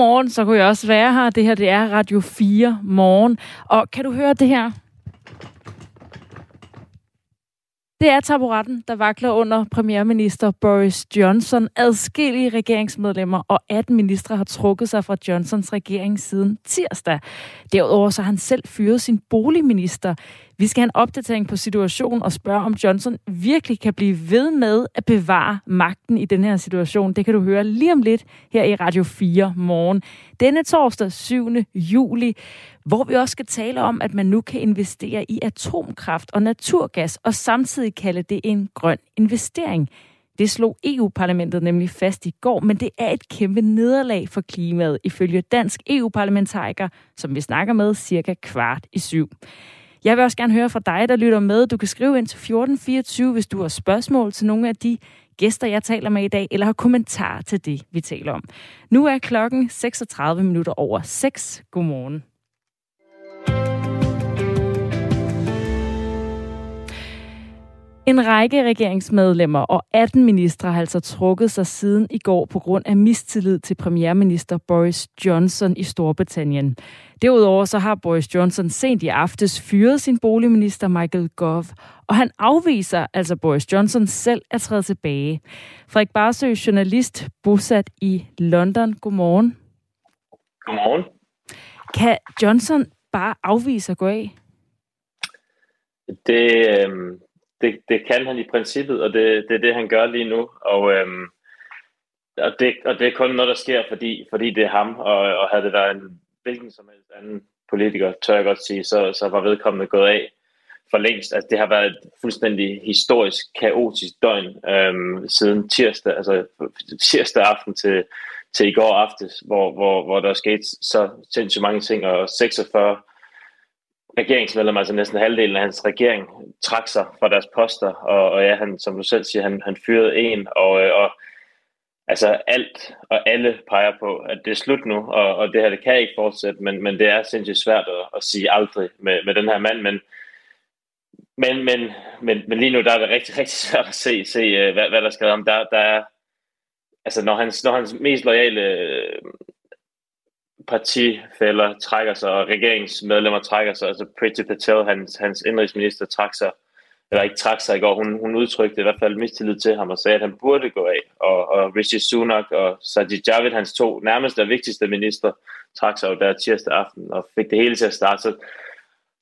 godmorgen, så kunne jeg også være her. Det her det er Radio 4 morgen. Og kan du høre det her? Det er taburetten, der vakler under premierminister Boris Johnson. Adskillige regeringsmedlemmer og 18 ministre har trukket sig fra Johnsons regering siden tirsdag. Derudover så har han selv fyret sin boligminister. Vi skal have en opdatering på situationen og spørge, om Johnson virkelig kan blive ved med at bevare magten i den her situation. Det kan du høre lige om lidt her i Radio 4 morgen. Denne torsdag 7. juli, hvor vi også skal tale om, at man nu kan investere i atomkraft og naturgas, og samtidig kalde det en grøn investering. Det slog EU-parlamentet nemlig fast i går, men det er et kæmpe nederlag for klimaet, ifølge dansk EU-parlamentariker, som vi snakker med cirka kvart i syv. Jeg vil også gerne høre fra dig, der lytter med. Du kan skrive ind til 1424, hvis du har spørgsmål til nogle af de gæster, jeg taler med i dag, eller har kommentarer til det, vi taler om. Nu er klokken 36 minutter over 6. Godmorgen. En række regeringsmedlemmer og 18 ministre har altså trukket sig siden i går på grund af mistillid til premierminister Boris Johnson i Storbritannien. Derudover så har Boris Johnson sent i aftes fyret sin boligminister Michael Gove, og han afviser altså Boris Johnson selv at træde tilbage. Frederik Barsø, journalist bosat i London. Godmorgen. Godmorgen. Kan Johnson bare afvise at gå af? Det, øh, det, det kan han i princippet, og det, det er det, han gør lige nu. Og, øhm, og, det, og det er kun noget, der sker, fordi, fordi det er ham. Og, og havde det været en hvilken som helst anden politiker, tør jeg godt sige, så, så var vedkommende gået af for længst. Altså, det har været et fuldstændig historisk, kaotisk døgn øhm, siden tirsdag, altså tirsdag aften til, til i går aftes, hvor, hvor, hvor der er sket så sindssygt mange ting, og 46 regeringsmedlemmer, altså næsten halvdelen af hans regering, trak sig fra deres poster, og, og ja, han, som du selv siger, han, han fyrede en, og, øh, og altså alt og alle peger på, at det er slut nu, og, og det her, det kan ikke fortsætte, men, men det er sindssygt svært at, at sige aldrig med, med den her mand, men, men, men, men, men lige nu, der er det rigtig, rigtig svært at se, se øh, hvad, hvad der skal om. Der, der er, altså når hans, når hans mest lojale øh, partifælder trækker sig, og regeringsmedlemmer trækker sig. Altså Priti Patel, hans, hans indrigsminister, trak sig, eller ikke trak sig i går. Hun, hun udtrykte i hvert fald mistillid til ham og sagde, at han burde gå af. Og, og Rishi Sunak og Sajid Javid, hans to nærmeste og vigtigste minister, trak sig jo der tirsdag aften og fik det hele til at starte. Så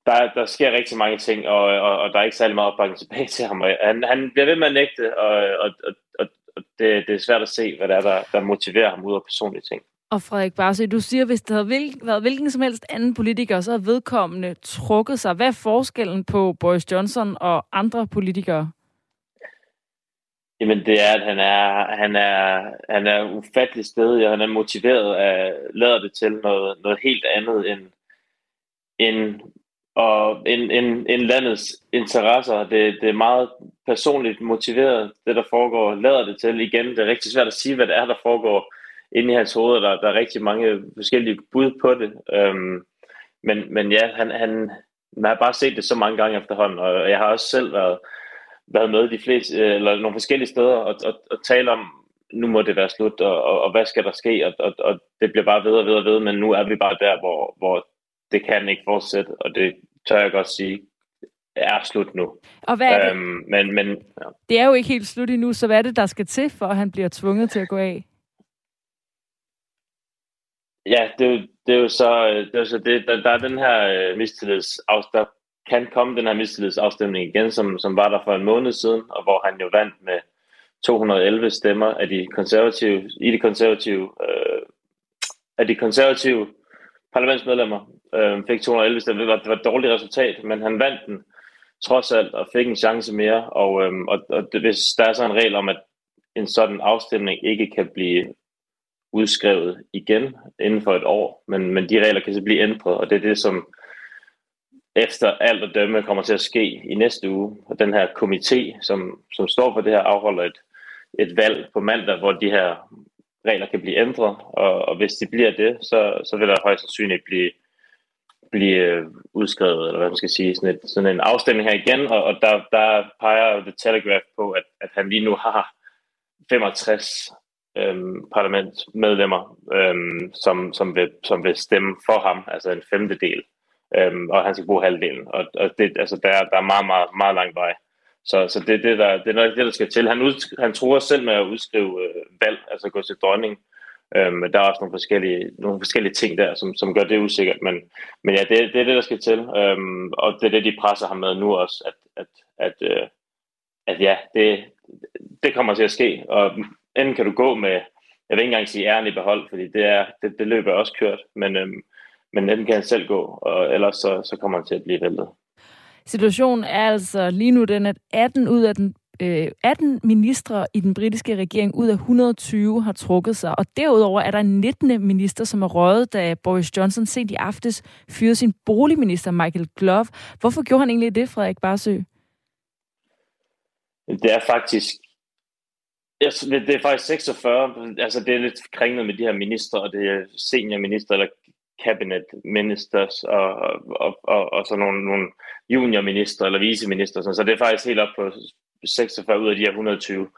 der, der sker rigtig mange ting, og, og, og der er ikke særlig meget opbakning tilbage til ham. Og han, han bliver ved med at nægte, og, og, og, og det, det er svært at se, hvad det er, der, der motiverer ham ud af personlige ting. Og Frederik Barsø, du siger, hvis det havde været hvilken som helst anden politiker, så havde vedkommende trukket sig. Hvad er forskellen på Boris Johnson og andre politikere? Jamen det er, at han er, han er, han er ufattelig stedig, og han er motiveret af, lader det til noget, noget helt andet end, end, og, end, end, end landets interesser. Det, det er meget personligt motiveret, det der foregår, lader det til. Igen, det er rigtig svært at sige, hvad det er, der foregår inde i hans hoved, der, der er rigtig mange forskellige bud på det. Øhm, men, men ja, han, han, man har bare set det så mange gange efterhånden, og jeg har også selv været, været med de fleste, øh, eller nogle forskellige steder og, og, og tale om, nu må det være slut, og, og, og hvad skal der ske, og, og, og det bliver bare ved og ved og ved, men nu er vi bare der, hvor, hvor det kan ikke fortsætte, og det tør jeg godt sige, er slut nu. Og hvad er det? Øhm, men, men, ja. Det er jo ikke helt slut endnu, så hvad er det, der skal til, for at han bliver tvunget til at gå af? Ja, det er jo, det er jo så, øh, det er så det, der, der er den her øh, mistillidsafstemning, der kan komme den her mistillidsafstemning igen, som, som var der for en måned siden, og hvor han jo vandt med 211 stemmer af de konservative, i de konservative, øh, af de konservative parlamentsmedlemmer øh, fik 211 stemmer. Det var, det var et dårligt resultat, men han vandt den trods alt og fik en chance mere. Og, øh, og, og det, hvis der er så en regel om, at en sådan afstemning ikke kan blive udskrevet igen inden for et år, men, men de regler kan så blive ændret, og det er det, som efter alt at dømme kommer til at ske i næste uge. Og den her komité, som, som står for det her, afholder et, et valg på mandag, hvor de her regler kan blive ændret, og, og hvis de bliver det, så, så vil der højst sandsynligt blive, blive øh, udskrevet, eller hvad man skal sige, sådan, et, sådan en afstemning her igen, og, og der, der peger The Telegraph på, at, at han lige nu har 65 øhm, parlamentsmedlemmer, øhm, som, som, vil, som vil stemme for ham, altså en femtedel, øhm, og han skal bruge halvdelen. Og, og det, altså, der, der er meget, meget, meget lang vej. Så, så det, det, der, det er nok det, der skal til. Han, ud, han tror selv med at udskrive øh, valg, altså gå til dronning. Øhm, der er også nogle forskellige, nogle forskellige ting der, som, som gør det usikkert. Men, men ja, det, det er det, der skal til. Øhm, og det er det, de presser ham med nu også, at, at, at, øh, at ja, det, det kommer til at ske. Og enten kan du gå med, jeg vil ikke engang sige æren i behold, fordi det, er, det, det løber også kørt, men, øhm, men enten kan han selv gå, og ellers så, så kommer han til at blive væltet. Situationen er altså lige nu den, at 18 ud af den 18 ministre i den britiske regering ud af 120 har trukket sig, og derudover er der 19 minister, som er røget, da Boris Johnson sent i aftes fyrede sin boligminister Michael Glove. Hvorfor gjorde han egentlig det, Frederik Barsø? Det er faktisk det er faktisk 46, altså det er lidt kringlet med de her minister, og det er seniorminister eller cabinet ministers og, og, og, og så nogle, nogle juniorminister eller viceminister, så det er faktisk helt op på 46 ud af de her 120.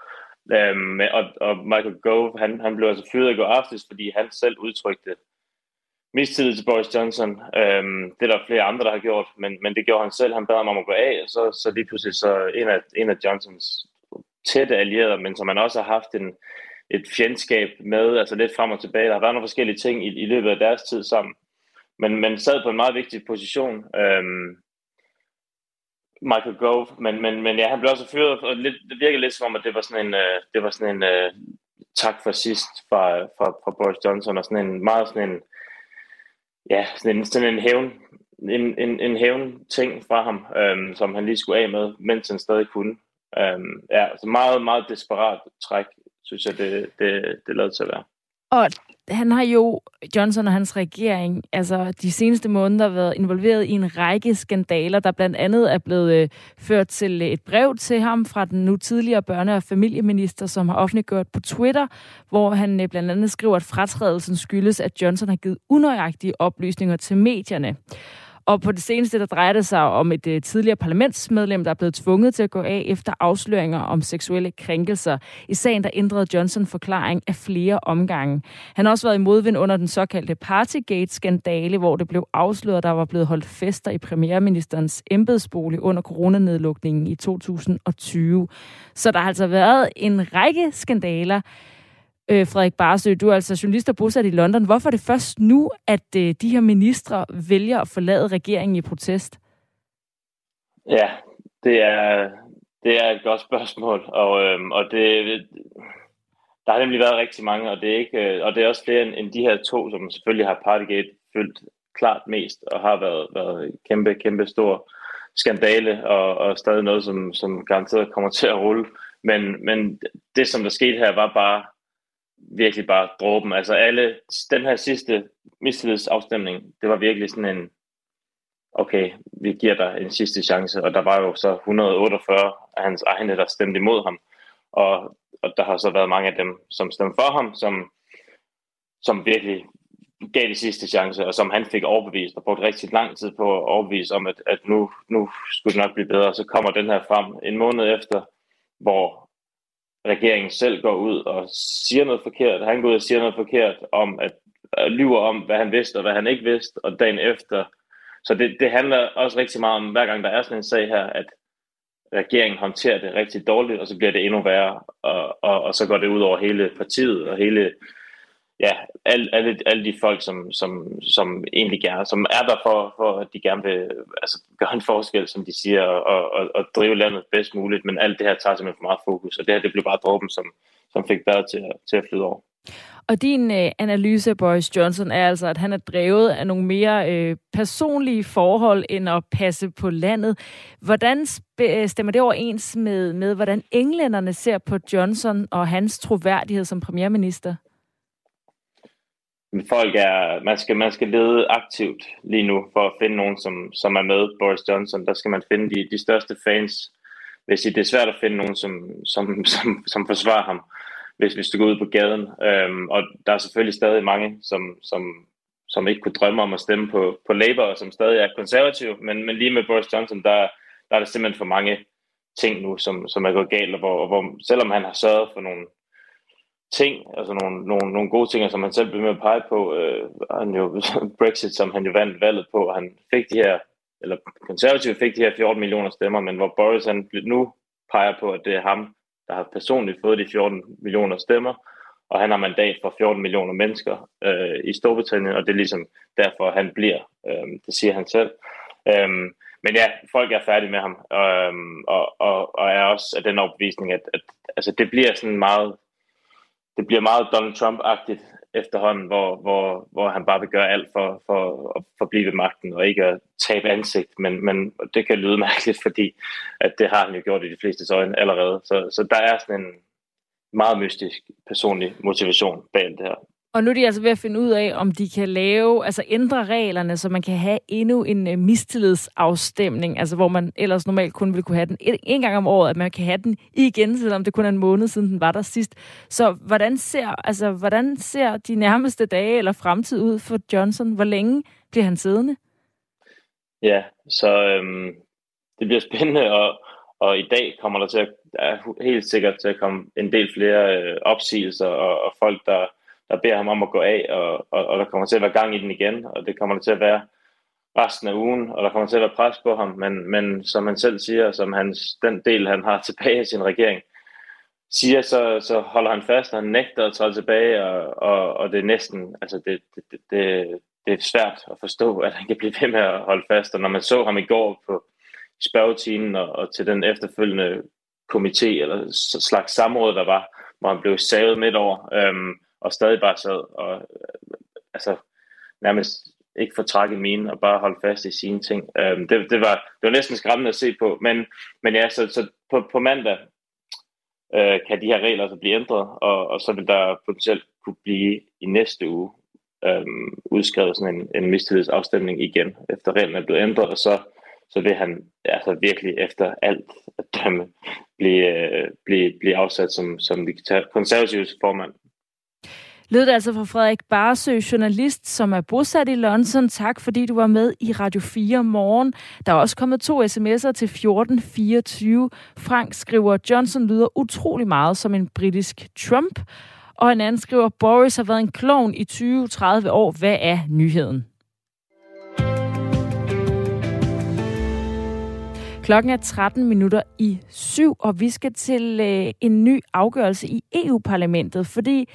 Øhm, og, og Michael Gove, han, han blev altså fyret i går aftes, fordi han selv udtrykte mistillid til Boris Johnson. Øhm, det er der flere andre, der har gjort, men, men det gjorde han selv. Han bad ham om at gå af, og så, så lige pludselig så en af, en af Johnsons tætte allierede, men som han også har haft en, et fjendskab med, altså lidt frem og tilbage. Der har været nogle forskellige ting i, i løbet af deres tid sammen. Men man sad på en meget vigtig position. Øhm, Michael Gove, men, men, men ja, han blev også fyret, og lidt, det virkede lidt som om, at det var sådan en, øh, det var sådan en øh, tak for sidst fra, fra, fra Boris Johnson, og sådan en meget sådan en, ja, sådan en, sådan en hævn, en, en, en hævn ting fra ham, øhm, som han lige skulle af med, mens han stadig kunne. Um, ja, så meget, meget desperat træk, synes jeg, det, det, det lader til at være. Og han har jo, Johnson og hans regering, altså de seneste måneder været involveret i en række skandaler, der blandt andet er blevet øh, ført til et brev til ham fra den nu tidligere børne- og familieminister, som har offentliggjort på Twitter, hvor han øh, blandt andet skriver, at fratrædelsen skyldes, at Johnson har givet unøjagtige oplysninger til medierne. Og på det seneste, der drejer det sig om et øh, tidligere parlamentsmedlem, der er blevet tvunget til at gå af efter afsløringer om seksuelle krænkelser. I sagen, der ændrede Johnson forklaring af flere omgange. Han har også været i modvind under den såkaldte Partygate-skandale, hvor det blev afsløret, at der var blevet holdt fester i premierministerens embedsbolig under coronanedlukningen i 2020. Så der har altså været en række skandaler, øh, Frederik Barsø, du er altså journalist og bosat i London. Hvorfor er det først nu, at øh, de her ministre vælger at forlade regeringen i protest? Ja, det er, det er et godt spørgsmål, og, øhm, og det, der har nemlig været rigtig mange, og det er, ikke, øh, og det er også flere end, end de her to, som selvfølgelig har Partygate fyldt klart mest, og har været, været kæmpe, kæmpe stor skandale, og, og stadig noget, som, som garanteret kommer til at rulle. Men, men det, som der skete her, var bare virkelig bare dråben. Altså alle, den her sidste mistillidsafstemning, det var virkelig sådan en, okay, vi giver dig en sidste chance, og der var jo så 148 af hans egne, der stemte imod ham, og, og der har så været mange af dem, som stemte for ham, som, som virkelig gav de sidste chance, og som han fik overbevist, og brugt rigtig lang tid på at overbevise om, at, at nu, nu skulle det nok blive bedre. Så kommer den her frem en måned efter, hvor regeringen selv går ud og siger noget forkert. Han går ud og siger noget forkert om, at, at lyver om, hvad han vidste og hvad han ikke vidste, og dagen efter. Så det, det handler også rigtig meget om, hver gang der er sådan en sag her, at regeringen håndterer det rigtig dårligt, og så bliver det endnu værre, og, og, og så går det ud over hele partiet og hele ja, alle, alle, alle de folk, som, som, som egentlig gerne, som er der for, for, at de gerne vil altså, gøre en forskel, som de siger, og, og, og drive landet bedst muligt, men alt det her tager simpelthen for meget fokus, og det her det blev bare dråben, som, som fik bedre til, til at flyde over. Og din øh, analyse af Boris Johnson er altså, at han er drevet af nogle mere øh, personlige forhold end at passe på landet. Hvordan øh, stemmer det overens med, med, hvordan englænderne ser på Johnson og hans troværdighed som premierminister? Folk er, man skal, man skal lede aktivt lige nu for at finde nogen, som, som er med Boris Johnson. Der skal man finde de, de største fans. Hvis det er svært at finde nogen, som, som, som, som forsvarer ham, hvis, hvis du går ud på gaden. Øhm, og der er selvfølgelig stadig mange, som, som, som ikke kunne drømme om at stemme på, på Labour, og som stadig er konservative. Men, men lige med Boris Johnson, der, der er der simpelthen for mange ting nu, som, som er gået galt, og hvor, og hvor selvom han har sørget for nogle ting, altså nogle, nogle, nogle gode ting, som han selv blev med at pege på. Øh, han jo, Brexit, som han jo vandt valget på, han fik de her, eller konservative fik de her 14 millioner stemmer, men hvor Boris han nu peger på, at det er ham, der har personligt fået de 14 millioner stemmer, og han har mandat for 14 millioner mennesker øh, i Storbritannien, og det er ligesom derfor, han bliver. Øh, det siger han selv. Øh, men ja, folk er færdige med ham, øh, og, og, og er også af den opvisning, at, at altså, det bliver sådan meget det bliver meget Donald Trump-agtigt efterhånden, hvor, hvor, hvor han bare vil gøre alt for, for at forblive ved magten og ikke at tabe ansigt. Men, men det kan lyde mærkeligt, fordi at det har han jo gjort i de fleste øjne allerede. Så, så der er sådan en meget mystisk personlig motivation bag det her. Og nu er de altså ved at finde ud af, om de kan lave, altså ændre reglerne, så man kan have endnu en øh, mistillidsafstemning, altså hvor man ellers normalt kun ville kunne have den en, gang om året, at man kan have den igen, selvom det kun er en måned siden den var der sidst. Så hvordan ser, altså, hvordan ser de nærmeste dage eller fremtid ud for Johnson? Hvor længe bliver han siddende? Ja, så øhm, det bliver spændende, og, og i dag kommer der til at, er helt sikkert til at komme en del flere øh, opsigelser og, og folk, der der beder ham om at gå af, og, og, og der kommer til at være gang i den igen, og det kommer der til at være resten af ugen, og der kommer til at være pres på ham, men, men som han selv siger, som hans, den del, han har tilbage af sin regering, siger, så, så holder han fast, og han nægter at træde tilbage, og, og, og det er næsten, altså det, det, det, det er svært at forstå, at han kan blive ved med at holde fast, og når man så ham i går på spørgetimen og, og til den efterfølgende komité, eller slags samråd, der var, hvor han blev savet midt over, øhm, og stadig bare sad og øh, altså nærmest ikke fortrække mine og bare holde fast i sine ting. Øhm, det, det, var, det var næsten skræmmende at se på, men, men ja, så, så på, på mandag øh, kan de her regler så blive ændret, og, og så vil der potentielt kunne blive i næste uge øhm, udskrevet sådan en, en mistillidsafstemning igen, efter reglerne er blevet ændret, og så, så vil han altså virkelig efter alt at dømme blive, øh, blive, blive afsat som, som konservativs formand Lød det altså fra Frederik Barsø, journalist, som er bosat i London. Tak, fordi du var med i Radio 4 morgen. Der er også kommet to sms'er til 1424. Frank skriver, Johnson lyder utrolig meget som en britisk Trump. Og en anden skriver, Boris har været en klovn i 20-30 år. Hvad er nyheden? Klokken er 13 minutter i syv, og vi skal til øh, en ny afgørelse i EU-parlamentet, fordi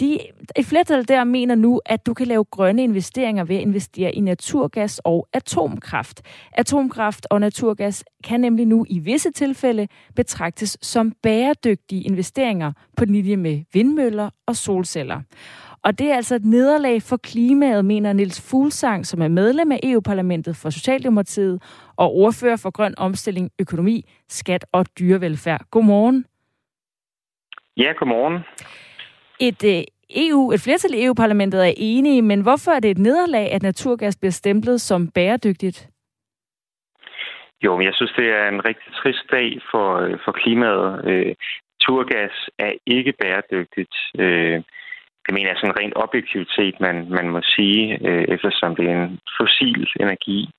de, et flertal der mener nu, at du kan lave grønne investeringer ved at investere i naturgas og atomkraft. Atomkraft og naturgas kan nemlig nu i visse tilfælde betragtes som bæredygtige investeringer på linje med vindmøller og solceller. Og det er altså et nederlag for klimaet, mener Nils Fuglsang, som er medlem af EU-parlamentet for Socialdemokratiet og ordfører for grøn omstilling, økonomi, skat og dyrevelfærd. Godmorgen. Ja, godmorgen. Et øh, EU, et flertal i EU-parlamentet er enige, men hvorfor er det et nederlag, at naturgas bliver stemplet som bæredygtigt? Jo, men jeg synes, det er en rigtig trist dag for, øh, for klimaet. Øh, naturgas er ikke bæredygtigt. Øh, det mener jeg sådan rent objektivitet, man, man må sige, øh, eftersom det er en fossil energi.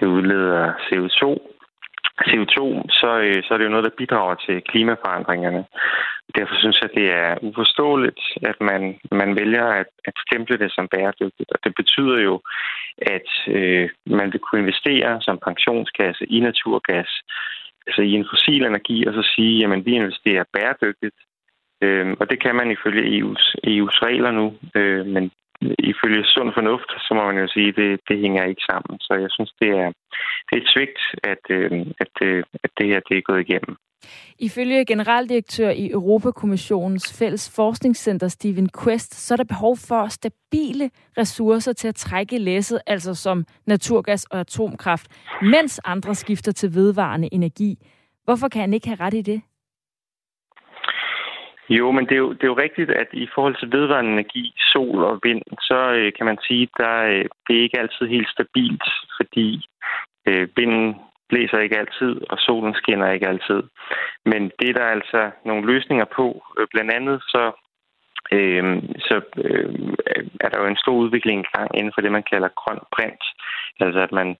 Det udleder CO2, CO2, så, øh, så er det jo noget, der bidrager til klimaforandringerne. Derfor synes jeg, det er uforståeligt, at man, man vælger at, at stemple det som bæredygtigt. Og det betyder jo, at øh, man vil kunne investere som pensionskasse i naturgas, altså i en fossil energi, og så sige, jamen vi investerer bæredygtigt. Øh, og det kan man ifølge EU's, EU's regler nu, øh, men ifølge sund fornuft, så må man jo sige, at det, det hænger ikke sammen. Så jeg synes, det er, det er et svigt, at, øh, at, øh, at det her det er gået igennem. Ifølge generaldirektør i Europakommissionens fælles forskningscenter, Steven Quest, så er der behov for stabile ressourcer til at trække læsset, altså som naturgas og atomkraft, mens andre skifter til vedvarende energi. Hvorfor kan han ikke have ret i det? Jo, men det er jo, det er jo rigtigt, at i forhold til vedvarende energi, sol og vind, så øh, kan man sige, at der, øh, det er ikke altid helt stabilt, fordi øh, vinden blæser ikke altid, og solen skinner ikke altid. Men det er der altså nogle løsninger på. Øh, blandt andet så, øh, så øh, er der jo en stor udvikling i gang inden for det, man kalder grøn brint. Altså at man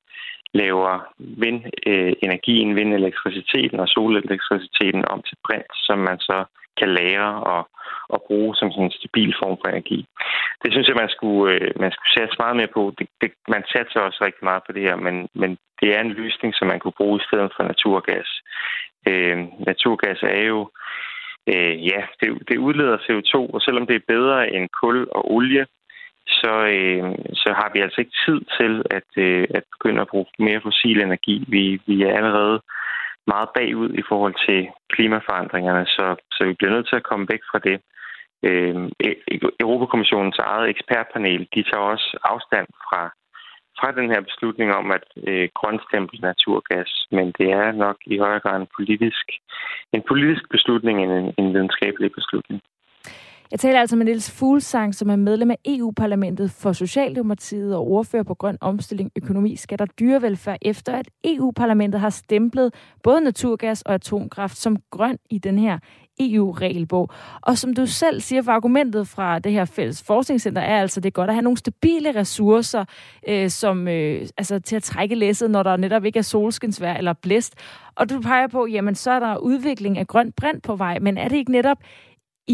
laver vindenergien, øh, vindelektriciteten og solelektriciteten om til brint, som man så kan lære og, og bruge som sådan en stabil form for energi. Det synes jeg, man skulle, øh, man skulle satse meget mere på. Det, det, man satser også rigtig meget på det her, men, men det er en løsning, som man kunne bruge i stedet for naturgas. Øh, naturgas er jo, øh, ja, det, det udleder CO2, og selvom det er bedre end kul og olie, så, øh, så har vi altså ikke tid til at, øh, at begynde at bruge mere fossil energi. Vi, vi er allerede meget bagud i forhold til klimaforandringerne, så, så vi bliver nødt til at komme væk fra det. Øh, e- e- Europakommissionens eget ekspertpanel, de tager også afstand fra, fra den her beslutning om at øh, grønstempel naturgas, men det er nok i højere grad en politisk, en politisk beslutning end en, en videnskabelig beslutning. Jeg taler altså med Niels Fuglsang, som er medlem af EU-parlamentet for Socialdemokratiet og ordfører på grøn omstilling, økonomi, skat og dyrevelfærd, efter at EU-parlamentet har stemplet både naturgas og atomkraft som grøn i den her EU-regelbog. Og som du selv siger, for argumentet fra det her fælles forskningscenter er altså, det er godt at have nogle stabile ressourcer øh, som, øh, altså, til at trække læsset, når der netop ikke er solskinsvær eller blæst. Og du peger på, jamen så er der udvikling af grøn brint på vej, men er det ikke netop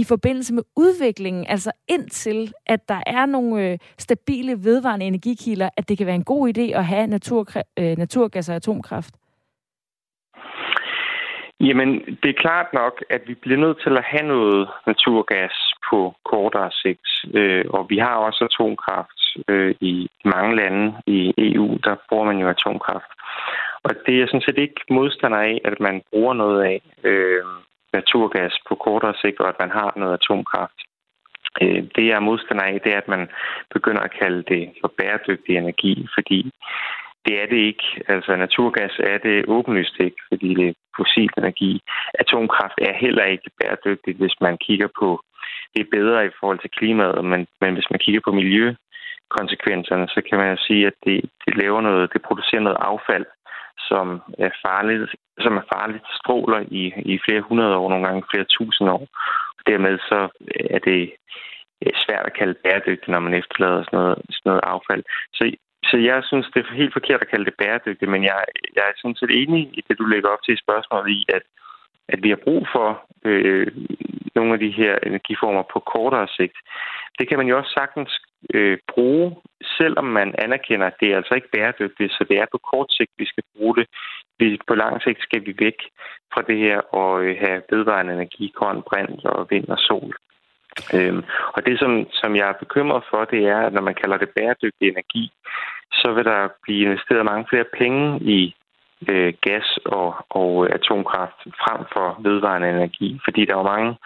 i forbindelse med udviklingen, altså indtil at der er nogle øh, stabile vedvarende energikilder, at det kan være en god idé at have natur, øh, naturgas og atomkraft? Jamen, det er klart nok, at vi bliver nødt til at have noget naturgas på kortere sigt. Øh, og vi har også atomkraft øh, i mange lande i EU, der bruger man jo atomkraft. Og det er sådan set ikke modstander af, at man bruger noget af. Øh, naturgas på kortere sigt, og at man har noget atomkraft. Øh, det, jeg er modstander af, det er, at man begynder at kalde det for bæredygtig energi, fordi det er det ikke. Altså naturgas er det åbenlyst ikke, fordi det er fossil energi. Atomkraft er heller ikke bæredygtigt, hvis man kigger på, det er bedre i forhold til klimaet, men, men hvis man kigger på miljøkonsekvenserne, så kan man jo sige, at det, det laver noget, det producerer noget affald, som er farligt, som er farligt stråler i, i flere hundrede år, nogle gange flere tusind år. Dermed så er det øh, svært at kalde bæredygtigt, når man efterlader sådan noget, sådan noget affald. Så, så jeg synes, det er helt forkert at kalde det bæredygtigt, men jeg, jeg er sådan set enig i det, du lægger op til i spørgsmålet i, at, at vi har brug for øh, nogle af de her energiformer på kortere sigt. Det kan man jo også sagtens øh, bruge, selvom man anerkender, at det er altså ikke bæredygtigt, så det er på kort sigt, vi skal bruge det. Vi, på lang sigt skal vi væk fra det her og øh, have vedvarende energi, grøn brint og vind og sol. Øhm, og det, som, som jeg er bekymret for, det er, at når man kalder det bæredygtig energi, så vil der blive investeret mange flere penge i øh, gas og, og øh, atomkraft frem for vedvarende energi, fordi der er mange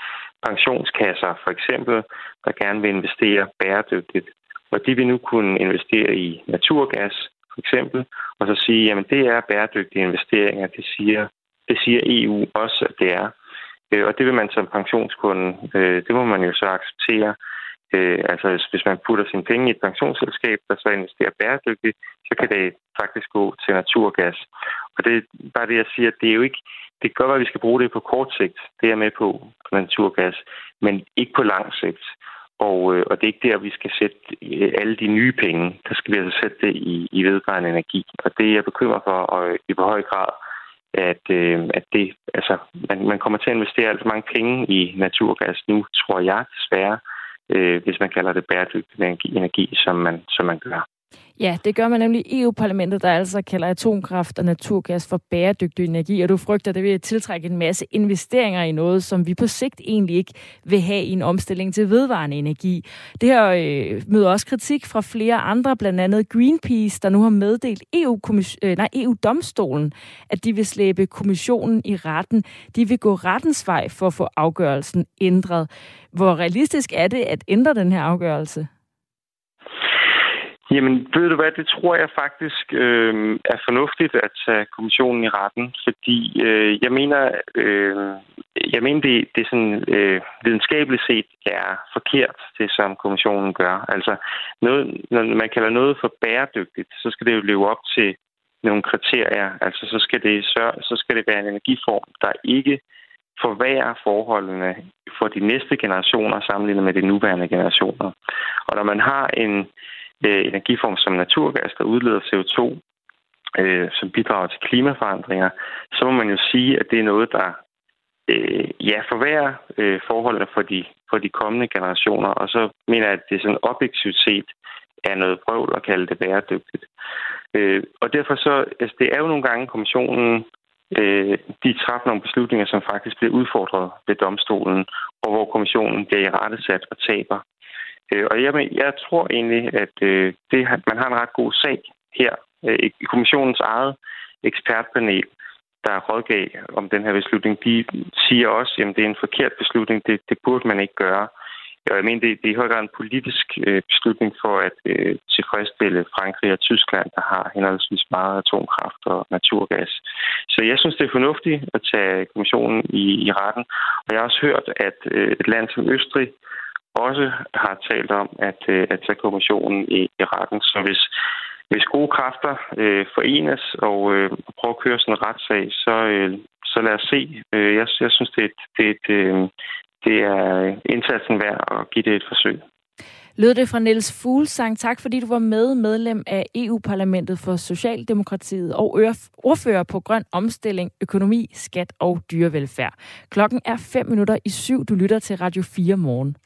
pensionskasser, for eksempel, der gerne vil investere bæredygtigt. Og de vil nu kunne investere i naturgas, for eksempel, og så sige, jamen det er bæredygtige investeringer, det siger, det siger EU også, at det er. Øh, og det vil man som pensionskunde, øh, det må man jo så acceptere. Øh, altså hvis man putter sine penge i et pensionsselskab, der så investerer bæredygtigt, så kan det faktisk gå til naturgas. Og det er bare det, jeg siger, det er jo ikke, det kan godt være, at vi skal bruge det på kort sigt. Det er med på, på naturgas, men ikke på lang sigt. Og, øh, og det er ikke der, vi skal sætte øh, alle de nye penge. Der skal vi altså sætte det i, i vedvarende energi. Og det er jeg bekymret for, og øh, i på høj grad, at, øh, at det, altså, man, man kommer til at investere alt for mange penge i naturgas nu, tror jeg desværre, øh, hvis man kalder det bæredygtig energi, energi som, man, som man gør. Ja, det gør man nemlig i EU-parlamentet, der altså kalder atomkraft og naturgas for bæredygtig energi, og du frygter, at det vil tiltrække en masse investeringer i noget, som vi på sigt egentlig ikke vil have i en omstilling til vedvarende energi. Det her øh, møder også kritik fra flere andre, blandt andet Greenpeace, der nu har meddelt EU øh, nej, EU-domstolen, at de vil slæbe kommissionen i retten. De vil gå rettens vej for at få afgørelsen ændret. Hvor realistisk er det at ændre den her afgørelse? Jamen, ved du hvad, det tror jeg faktisk øh, er fornuftigt at tage kommissionen i retten, fordi øh, jeg mener, øh, jeg mener det, det sådan øh, videnskabeligt set er forkert, det som kommissionen gør. Altså, noget, når man kalder noget for bæredygtigt, så skal det jo leve op til nogle kriterier. Altså, så skal det, så, så skal det være en energiform, der ikke forværre forholdene for de næste generationer sammenlignet med de nuværende generationer. Og når man har en øh, energiform som naturgas, der udleder CO2, øh, som bidrager til klimaforandringer, så må man jo sige, at det er noget, der øh, ja, forværre øh, forholdene for de, for de kommende generationer. Og så mener jeg, at det sådan objektivt set er noget prøvl at kalde det bæredygtigt. Øh, og derfor så, altså det er jo nogle gange kommissionen, øh, de træffer nogle beslutninger, som faktisk bliver udfordret ved domstolen, og hvor kommissionen bliver i rettesat og taber. Øh, og jeg, jeg tror egentlig, at øh, det, man har en ret god sag her øh, i kommissionens eget ekspertpanel, der rådgav om den her beslutning, de siger også, at det er en forkert beslutning, det, det burde man ikke gøre. Og jeg mener, det, det er i høj grad en politisk øh, beslutning for at øh, tilfredsstille Frankrig og Tyskland, der har henholdsvis meget atomkraft og naturgas. Så jeg synes, det er fornuftigt at tage kommissionen i, i retten. Og jeg har også hørt, at øh, et land som Østrig også har talt om at, øh, at tage kommissionen i, i retten. Så hvis, hvis gode kræfter øh, forenes og øh, prøver at køre sådan en retssag, så, øh, så lad os se. Øh, jeg, jeg synes, det er, et, det, er et, øh, det er indsatsen værd at give det et forsøg. Lød det fra Niels Fuglsang. Tak fordi du var med, medlem af EU-parlamentet for Socialdemokratiet og ordfører på grøn omstilling, økonomi, skat og dyrevelfærd. Klokken er 5 minutter i syv. Du lytter til Radio 4 morgen.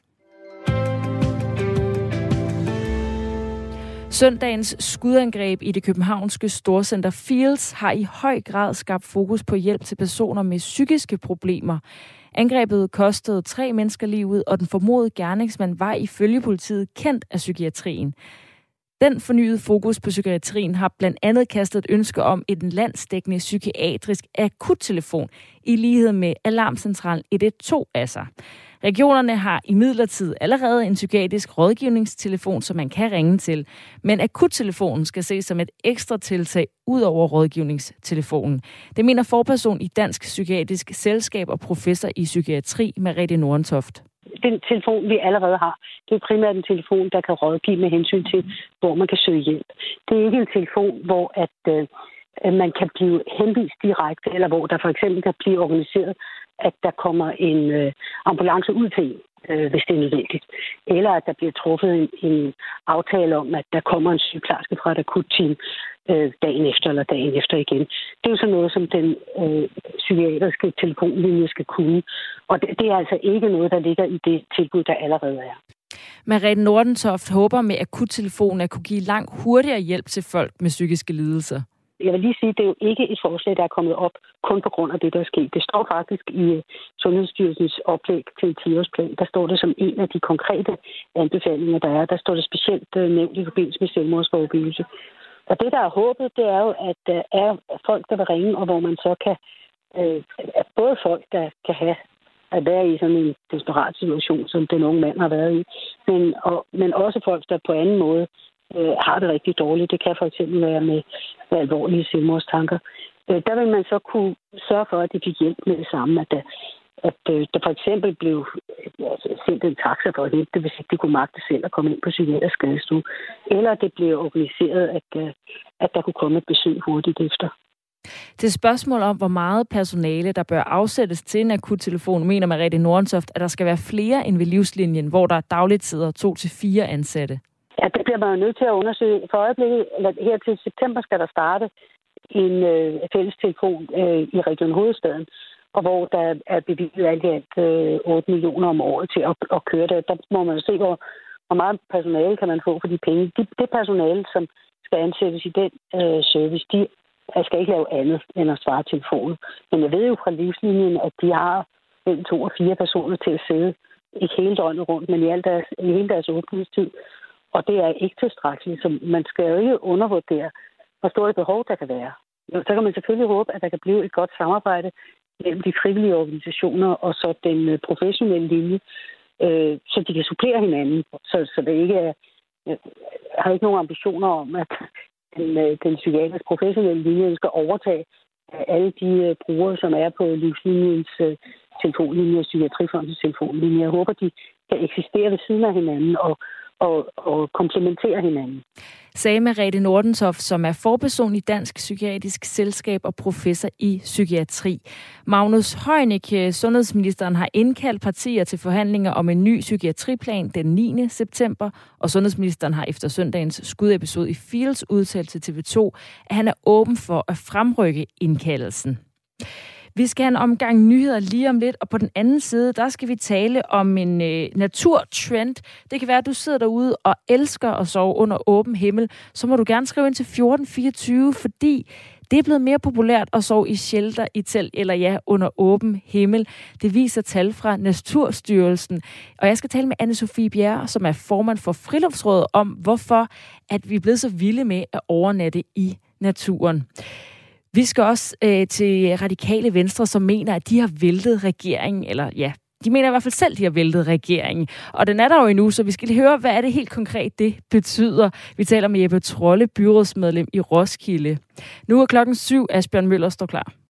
Søndagens skudangreb i det københavnske storcenter Fields har i høj grad skabt fokus på hjælp til personer med psykiske problemer. Angrebet kostede tre mennesker livet, og den formodede gerningsmand var ifølge politiet kendt af psykiatrien. Den fornyede fokus på psykiatrien har blandt andet kastet et ønske om et landsdækkende psykiatrisk akuttelefon i lighed med Alarmcentralen 112 af sig. Regionerne har i midlertid allerede en psykiatrisk rådgivningstelefon, som man kan ringe til, men akuttelefonen skal ses som et ekstra tiltag ud over rådgivningstelefonen. Det mener forperson i Dansk Psykiatrisk Selskab og professor i psykiatri, Merete Nordentoft den telefon, vi allerede har, det er primært en telefon, der kan rådgive med hensyn til, hvor man kan søge hjælp. Det er ikke en telefon, hvor at, øh, man kan blive henvist direkte, eller hvor der for eksempel kan blive organiseret at der kommer en øh, ambulance ud til en, øh, hvis det er nødvendigt. Eller at der bliver truffet en, en aftale om, at der kommer en sygeplejerske fra et akutteam øh, dagen efter eller dagen efter igen. Det er jo sådan noget, som den øh, psykiatriske telefonlinje skal kunne. Og det, det er altså ikke noget, der ligger i det tilbud, der allerede er. Mariette Nordentoft håber med akuttelefonen at kunne give langt hurtigere hjælp til folk med psykiske lidelser jeg vil lige sige, at det er jo ikke et forslag, der er kommet op kun på grund af det, der er sket. Det står faktisk i øh, Sundhedsstyrelsens oplæg til en 10-årsplan. Der står det som en af de konkrete anbefalinger, der er. Der står det specielt øh, nævnt i forbindelse med selvmordsforebyggelse. Og det, der er håbet, det er jo, at der er folk, der vil ringe, og hvor man så kan... Øh, både folk, der kan have at være i sådan en desperat situation, som den unge mand har været i, men, og, men også folk, der på anden måde øh, har det rigtig dårligt. Det kan for eksempel være med, med alvorlige selvmordstanker. Øh, der vil man så kunne sørge for, at de fik hjælp med det samme. At, der, at øh, der for eksempel blev øh, altså, sendt en taxa for at hjælpe det, hvis ikke de kunne magte selv at komme ind på psykiatrisk skadestue. Eller det blev organiseret, at, øh, at der kunne komme et besøg hurtigt efter. Til spørgsmål om, hvor meget personale, der bør afsættes til en akuttelefon, mener Mariette Nordensoft, at der skal være flere end ved livslinjen, hvor der dagligt sidder to til fire ansatte. Ja, det bliver man jo nødt til at undersøge. For øjeblikket, eller her til september, skal der starte en øh, fælles telefon øh, i Region Hovedstaden, og hvor der er bevilget alt i alt øh, 8 millioner om året til at, at køre det. Der må man se, hvor, hvor meget personale kan man få for de penge. De, det personale, som skal ansættes i den øh, service, de skal ikke lave andet end at svare telefonen. Men jeg ved jo fra livslinjen, at de har mellem to og fire personer til at sidde ikke hele døgnet rundt, men i, al deres, i hele deres åbningstid og det er ikke tilstrækkeligt, så man skal jo ikke undervurdere, hvor store behov der kan være. Så kan man selvfølgelig håbe, at der kan blive et godt samarbejde mellem de frivillige organisationer og så den øh, professionelle linje, øh, så de kan supplere hinanden, så, så det ikke er... Jeg har ikke nogen ambitioner om, at den, øh, den psykiatriske professionelle linje skal overtage alle de brugere, som er på livslinjens telefonlinje og psykiatrifondens telefonlinje. Jeg håber, de kan eksistere ved siden af hinanden og, og, og komplementere hinanden. Sagde Merete Nordentoft, som er forperson i Dansk Psykiatrisk Selskab og professor i psykiatri. Magnus Heunicke, sundhedsministeren, har indkaldt partier til forhandlinger om en ny psykiatriplan den 9. september, og sundhedsministeren har efter søndagens skudepisode i Fields udtalt til TV2, at han er åben for at fremrykke indkaldelsen. Vi skal have en omgang nyheder lige om lidt, og på den anden side, der skal vi tale om en øh, naturtrend. Det kan være, at du sidder derude og elsker at sove under åben himmel. Så må du gerne skrive ind til 1424, fordi det er blevet mere populært at sove i shelter, i telt eller ja, under åben himmel. Det viser tal fra Naturstyrelsen. Og jeg skal tale med anne Sofie Bjerre, som er formand for Friluftsrådet, om hvorfor at vi er blevet så vilde med at overnatte i naturen. Vi skal også øh, til radikale venstre, som mener, at de har væltet regeringen, eller ja, de mener i hvert fald selv, at de har væltet regeringen. Og den er der jo endnu, så vi skal lige høre, hvad er det helt konkret, det betyder. Vi taler med Jeppe Trolle, byrådsmedlem i Roskilde. Nu er klokken syv, Asbjørn Møller står klar.